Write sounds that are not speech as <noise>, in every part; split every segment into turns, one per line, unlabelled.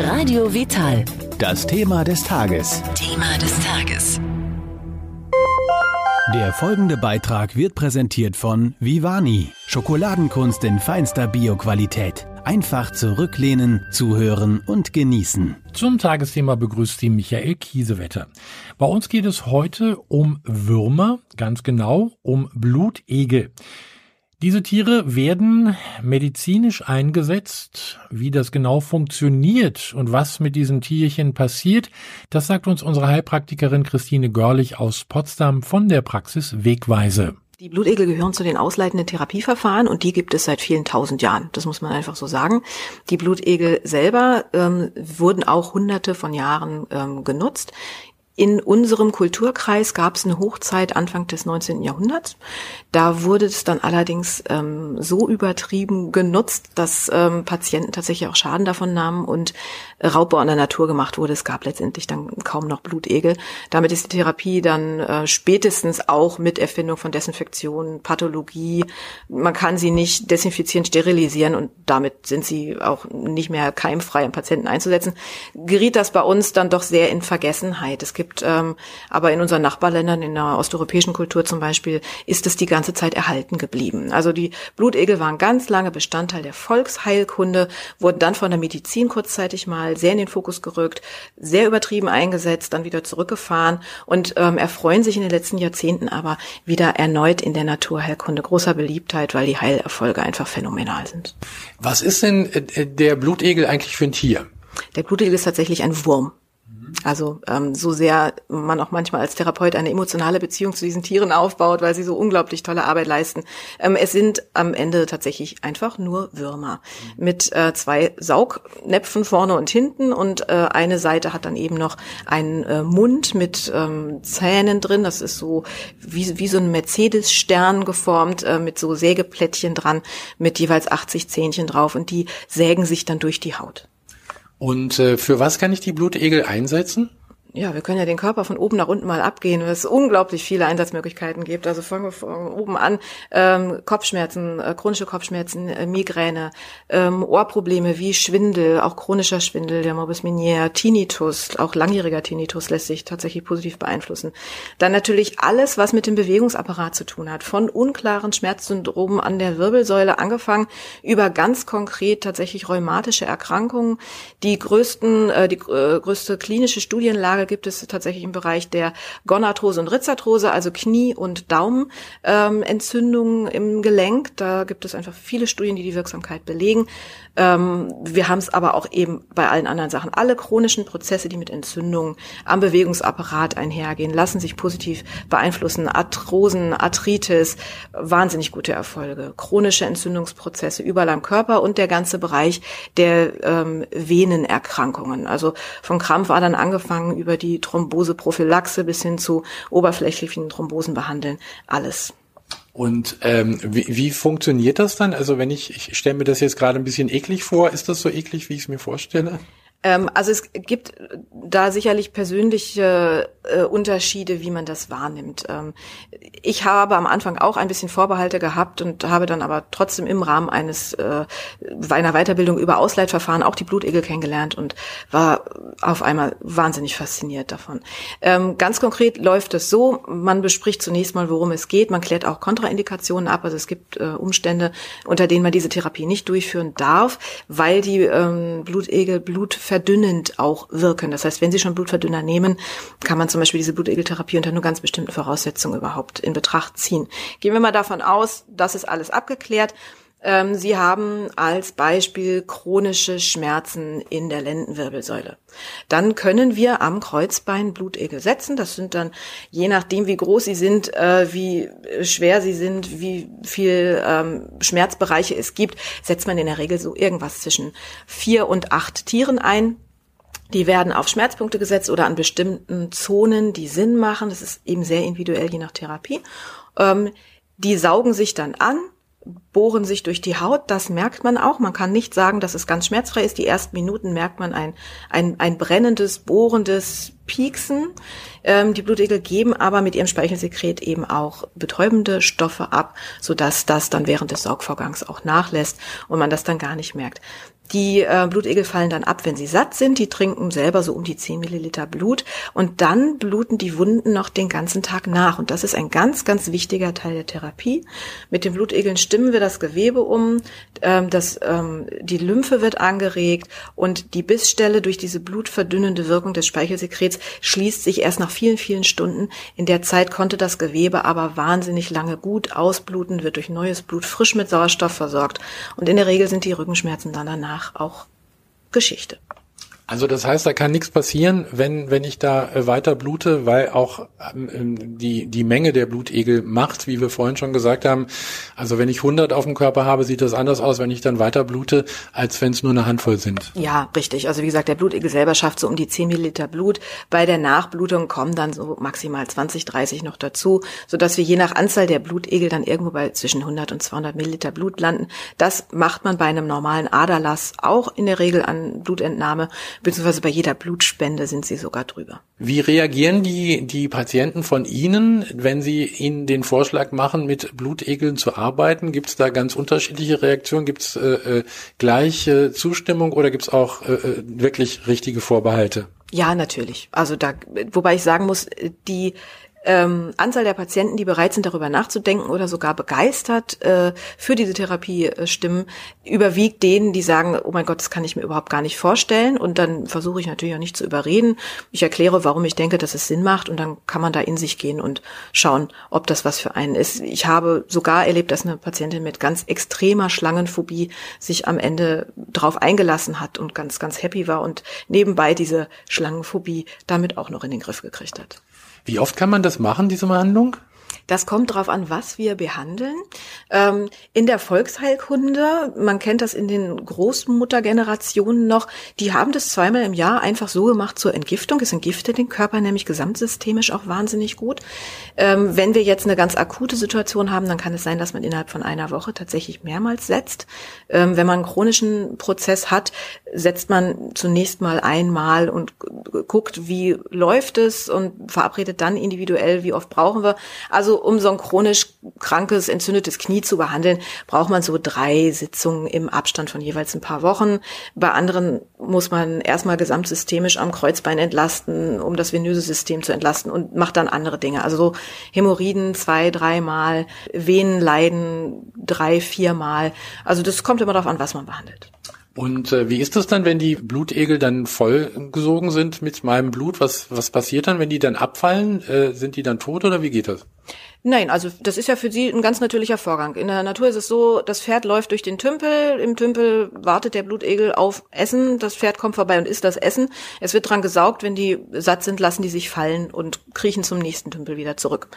Radio Vital.
Das Thema des Tages.
Thema des Tages.
Der folgende Beitrag wird präsentiert von Vivani. Schokoladenkunst in feinster Bioqualität. Einfach zurücklehnen, zuhören und genießen.
Zum Tagesthema begrüßt Sie Michael Kiesewetter. Bei uns geht es heute um Würmer, ganz genau um Blutegel. Diese Tiere werden medizinisch eingesetzt. Wie das genau funktioniert und was mit diesen Tierchen passiert, das sagt uns unsere Heilpraktikerin Christine Görlich aus Potsdam von der Praxis Wegweise.
Die Blutegel gehören zu den ausleitenden Therapieverfahren und die gibt es seit vielen tausend Jahren. Das muss man einfach so sagen. Die Blutegel selber ähm, wurden auch hunderte von Jahren ähm, genutzt. In unserem Kulturkreis gab es eine Hochzeit Anfang des 19. Jahrhunderts. Da wurde es dann allerdings ähm, so übertrieben genutzt, dass ähm, Patienten tatsächlich auch Schaden davon nahmen und Raubbau an der Natur gemacht wurde. Es gab letztendlich dann kaum noch Blutegel. Damit ist die Therapie dann äh, spätestens auch mit Erfindung von Desinfektion, Pathologie. Man kann sie nicht desinfizieren, sterilisieren und damit sind sie auch nicht mehr keimfrei am Patienten einzusetzen. Geriet das bei uns dann doch sehr in Vergessenheit. Es gibt gibt. Ähm, aber in unseren Nachbarländern, in der osteuropäischen Kultur zum Beispiel, ist es die ganze Zeit erhalten geblieben. Also die Blutegel waren ganz lange Bestandteil der Volksheilkunde, wurden dann von der Medizin kurzzeitig mal sehr in den Fokus gerückt, sehr übertrieben eingesetzt, dann wieder zurückgefahren und ähm, erfreuen sich in den letzten Jahrzehnten aber wieder erneut in der Naturheilkunde großer Beliebtheit, weil die Heilerfolge einfach phänomenal sind.
Was ist denn äh, der Blutegel eigentlich für ein Tier?
Der Blutegel ist tatsächlich ein Wurm. Also ähm, so sehr man auch manchmal als Therapeut eine emotionale Beziehung zu diesen Tieren aufbaut, weil sie so unglaublich tolle Arbeit leisten. Ähm, es sind am Ende tatsächlich einfach nur Würmer mit äh, zwei Saugnäpfen vorne und hinten und äh, eine Seite hat dann eben noch einen äh, Mund mit ähm, Zähnen drin. Das ist so wie, wie so ein Mercedes-Stern geformt äh, mit so Sägeplättchen dran mit jeweils 80 Zähnchen drauf und die sägen sich dann durch die Haut.
Und äh, für was kann ich die Blutegel einsetzen?
Ja, wir können ja den Körper von oben nach unten mal abgehen, weil es unglaublich viele Einsatzmöglichkeiten gibt. Also fangen wir von oben an, ähm, Kopfschmerzen, äh, chronische Kopfschmerzen, äh, Migräne, ähm, Ohrprobleme wie Schwindel, auch chronischer Schwindel, der Morbus Minier, Tinnitus, auch langjähriger Tinnitus lässt sich tatsächlich positiv beeinflussen. Dann natürlich alles, was mit dem Bewegungsapparat zu tun hat, von unklaren Schmerzsyndromen an der Wirbelsäule angefangen, über ganz konkret tatsächlich rheumatische Erkrankungen. Die größten, äh, die äh, größte klinische Studienlage gibt es tatsächlich im Bereich der Gonarthrose und Rizarthrose, also Knie- und Daumenentzündungen ähm, im Gelenk. Da gibt es einfach viele Studien, die die Wirksamkeit belegen. Ähm, wir haben es aber auch eben bei allen anderen Sachen. Alle chronischen Prozesse, die mit Entzündungen am Bewegungsapparat einhergehen, lassen sich positiv beeinflussen. Arthrosen, Arthritis, wahnsinnig gute Erfolge. Chronische Entzündungsprozesse überall am Körper und der ganze Bereich der ähm, Venenerkrankungen. Also von Krampfadern angefangen über die Thromboseprophylaxe bis hin zu oberflächlichen Thrombosen behandeln. Alles.
Und ähm, wie, wie funktioniert das dann? Also wenn ich, ich stelle mir das jetzt gerade ein bisschen eklig vor, ist das so eklig, wie ich es mir vorstelle?
Ähm, also es gibt da sicherlich persönliche äh, Unterschiede, wie man das wahrnimmt. Ähm, ich habe am Anfang auch ein bisschen Vorbehalte gehabt und habe dann aber trotzdem im Rahmen eines äh, einer Weiterbildung über Ausleitverfahren auch die Blutegel kennengelernt und war auf einmal wahnsinnig fasziniert davon. Ähm, ganz konkret läuft es so: Man bespricht zunächst mal, worum es geht. Man klärt auch Kontraindikationen ab. Also es gibt äh, Umstände, unter denen man diese Therapie nicht durchführen darf, weil die ähm, Blutegel Blut verdünnend auch wirken. Das heißt, wenn Sie schon Blutverdünner nehmen, kann man zum Beispiel diese Blutegeltherapie unter nur ganz bestimmten Voraussetzungen überhaupt in Betracht ziehen. Gehen wir mal davon aus, das ist alles abgeklärt. Ähm, Sie haben als Beispiel chronische Schmerzen in der Lendenwirbelsäule. Dann können wir am Kreuzbein Blutegel setzen. Das sind dann, je nachdem wie groß sie sind, äh, wie schwer sie sind, wie viel ähm, Schmerzbereiche es gibt, setzt man in der Regel so irgendwas zwischen vier und acht Tieren ein. Die werden auf Schmerzpunkte gesetzt oder an bestimmten Zonen, die Sinn machen. Das ist eben sehr individuell, je nach Therapie. Ähm, die saugen sich dann an, bohren sich durch die Haut. Das merkt man auch. Man kann nicht sagen, dass es ganz schmerzfrei ist. Die ersten Minuten merkt man ein, ein, ein brennendes, bohrendes Pieksen. Ähm, die Blutegel geben aber mit ihrem Speichelsekret eben auch betäubende Stoffe ab, sodass das dann während des Saugvorgangs auch nachlässt und man das dann gar nicht merkt. Die äh, Blutegel fallen dann ab, wenn sie satt sind. Die trinken selber so um die 10 Milliliter Blut und dann bluten die Wunden noch den ganzen Tag nach. Und das ist ein ganz, ganz wichtiger Teil der Therapie. Mit den Blutegeln stimmen wir das Gewebe um, ähm, das, ähm, die Lymphe wird angeregt und die Bissstelle durch diese blutverdünnende Wirkung des Speichelsekrets schließt sich erst nach vielen, vielen Stunden. In der Zeit konnte das Gewebe aber wahnsinnig lange gut ausbluten, wird durch neues Blut frisch mit Sauerstoff versorgt. Und in der Regel sind die Rückenschmerzen dann danach auch Geschichte.
Also das heißt, da kann nichts passieren, wenn wenn ich da äh, weiter blute, weil auch ähm, ähm, die die Menge der Blutegel macht, wie wir vorhin schon gesagt haben. Also wenn ich 100 auf dem Körper habe, sieht das anders aus, wenn ich dann weiter blute, als wenn es nur eine Handvoll sind.
Ja, richtig. Also wie gesagt, der Blutegel selber schafft so um die 10 Milliliter Blut. Bei der Nachblutung kommen dann so maximal 20, 30 noch dazu, so dass wir je nach Anzahl der Blutegel dann irgendwo bei zwischen 100 und 200 Milliliter Blut landen. Das macht man bei einem normalen Aderlass auch in der Regel an Blutentnahme beziehungsweise bei jeder Blutspende sind sie sogar drüber.
Wie reagieren die, die Patienten von Ihnen, wenn Sie ihnen den Vorschlag machen, mit Blutegeln zu arbeiten? Gibt es da ganz unterschiedliche Reaktionen? Gibt es äh, äh, gleiche Zustimmung oder gibt es auch äh, äh, wirklich richtige Vorbehalte?
Ja, natürlich. Also da, wobei ich sagen muss, die ähm, Anzahl der Patienten, die bereit sind, darüber nachzudenken oder sogar begeistert äh, für diese Therapie äh, stimmen, überwiegt denen, die sagen, oh mein Gott, das kann ich mir überhaupt gar nicht vorstellen. Und dann versuche ich natürlich auch nicht zu überreden. Ich erkläre, warum ich denke, dass es Sinn macht und dann kann man da in sich gehen und schauen, ob das was für einen ist. Ich habe sogar erlebt, dass eine Patientin mit ganz extremer Schlangenphobie sich am Ende drauf eingelassen hat und ganz, ganz happy war und nebenbei diese Schlangenphobie damit auch noch in den Griff gekriegt hat.
Wie oft kann man das machen, diese Behandlung?
Das kommt darauf an, was wir behandeln. Ähm, in der Volksheilkunde, man kennt das in den Großmuttergenerationen noch, die haben das zweimal im Jahr einfach so gemacht zur Entgiftung. Es entgiftet den Körper nämlich gesamtsystemisch auch wahnsinnig gut. Ähm, wenn wir jetzt eine ganz akute Situation haben, dann kann es sein, dass man innerhalb von einer Woche tatsächlich mehrmals setzt. Ähm, wenn man einen chronischen Prozess hat, setzt man zunächst mal einmal und guckt, wie läuft es und verabredet dann individuell, wie oft brauchen wir. Also um so ein chronisch krankes, entzündetes Knie zu behandeln, braucht man so drei Sitzungen im Abstand von jeweils ein paar Wochen. Bei anderen muss man erstmal gesamtsystemisch am Kreuzbein entlasten, um das venöse System zu entlasten und macht dann andere Dinge. Also so Hämorrhoiden zwei, dreimal, Venenleiden drei, viermal. Also das kommt immer darauf an, was man behandelt.
Und äh, wie ist das dann, wenn die Blutegel dann vollgesogen sind mit meinem Blut? Was, was passiert dann, wenn die dann abfallen? Äh, sind die dann tot oder wie geht das?
Nein, also das ist ja für sie ein ganz natürlicher Vorgang. In der Natur ist es so, das Pferd läuft durch den Tümpel, im Tümpel wartet der Blutegel auf Essen, das Pferd kommt vorbei und isst das Essen. Es wird dran gesaugt, wenn die satt sind, lassen die sich fallen und kriechen zum nächsten Tümpel wieder zurück.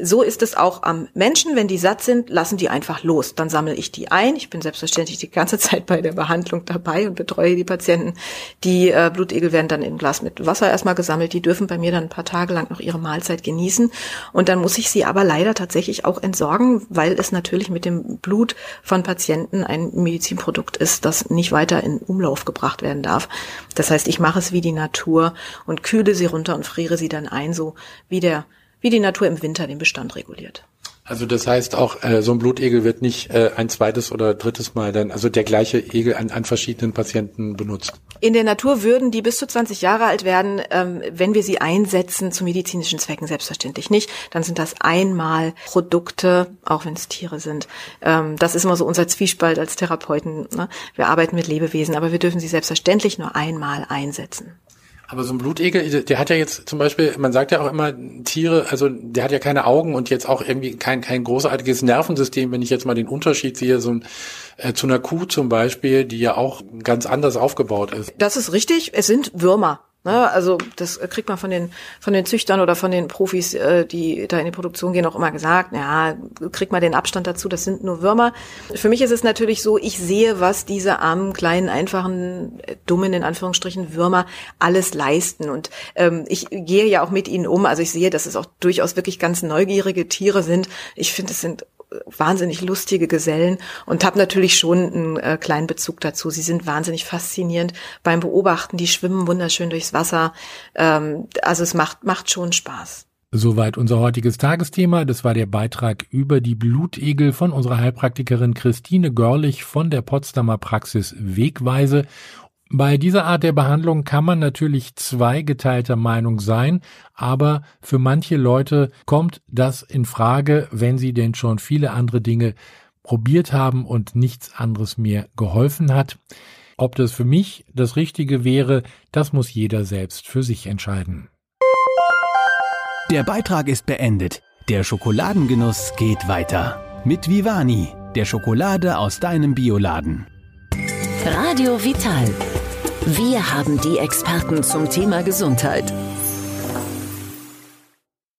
So ist es auch am Menschen, wenn die satt sind, lassen die einfach los. Dann sammle ich die ein. Ich bin selbstverständlich die ganze <laughs> Zeit bei der Behandlung dabei und betreue die Patienten. Die äh, Blutegel werden dann in Glas mit Wasser erstmal gesammelt. Die dürfen bei mir dann ein paar Tage lang noch ihre Mahlzeit genießen und dann muss ich sie aber leider tatsächlich auch entsorgen, weil es natürlich mit dem Blut von Patienten ein Medizinprodukt ist, das nicht weiter in Umlauf gebracht werden darf. Das heißt, ich mache es wie die Natur und kühle sie runter und friere sie dann ein, so wie der, wie die Natur im Winter den Bestand reguliert.
Also das heißt auch, äh, so ein Blutegel wird nicht äh, ein zweites oder drittes Mal dann, also der gleiche Egel an, an verschiedenen Patienten benutzt.
In der Natur würden die bis zu 20 Jahre alt werden, ähm, wenn wir sie einsetzen zu medizinischen Zwecken, selbstverständlich nicht. Dann sind das einmal Produkte, auch wenn es Tiere sind. Ähm, das ist immer so unser Zwiespalt als Therapeuten. Ne? Wir arbeiten mit Lebewesen, aber wir dürfen sie selbstverständlich nur einmal einsetzen.
Aber so ein Blutegel, der hat ja jetzt zum Beispiel, man sagt ja auch immer, Tiere, also der hat ja keine Augen und jetzt auch irgendwie kein, kein großartiges Nervensystem, wenn ich jetzt mal den Unterschied sehe, so ein, äh, zu einer Kuh zum Beispiel, die ja auch ganz anders aufgebaut ist.
Das ist richtig, es sind Würmer. Ne, also das kriegt man von den von den Züchtern oder von den Profis, äh, die da in die Produktion gehen, auch immer gesagt. Ja, kriegt man den Abstand dazu. Das sind nur Würmer. Für mich ist es natürlich so, ich sehe, was diese armen kleinen einfachen dummen in Anführungsstrichen Würmer alles leisten und ähm, ich gehe ja auch mit ihnen um. Also ich sehe, dass es auch durchaus wirklich ganz neugierige Tiere sind. Ich finde, es sind wahnsinnig lustige Gesellen und habe natürlich schon einen äh, kleinen Bezug dazu. Sie sind wahnsinnig faszinierend beim Beobachten. Die schwimmen wunderschön durchs Wasser. Ähm, also es macht macht schon Spaß.
Soweit unser heutiges Tagesthema. Das war der Beitrag über die Blutegel von unserer Heilpraktikerin Christine Görlich von der Potsdamer Praxis Wegweise. Bei dieser Art der Behandlung kann man natürlich zweigeteilter Meinung sein, aber für manche Leute kommt das in Frage, wenn sie denn schon viele andere Dinge probiert haben und nichts anderes mehr geholfen hat. Ob das für mich das Richtige wäre, das muss jeder selbst für sich entscheiden.
Der Beitrag ist beendet. Der Schokoladengenuss geht weiter. Mit Vivani, der Schokolade aus deinem Bioladen.
Radio Vital. Wir haben die Experten zum Thema Gesundheit.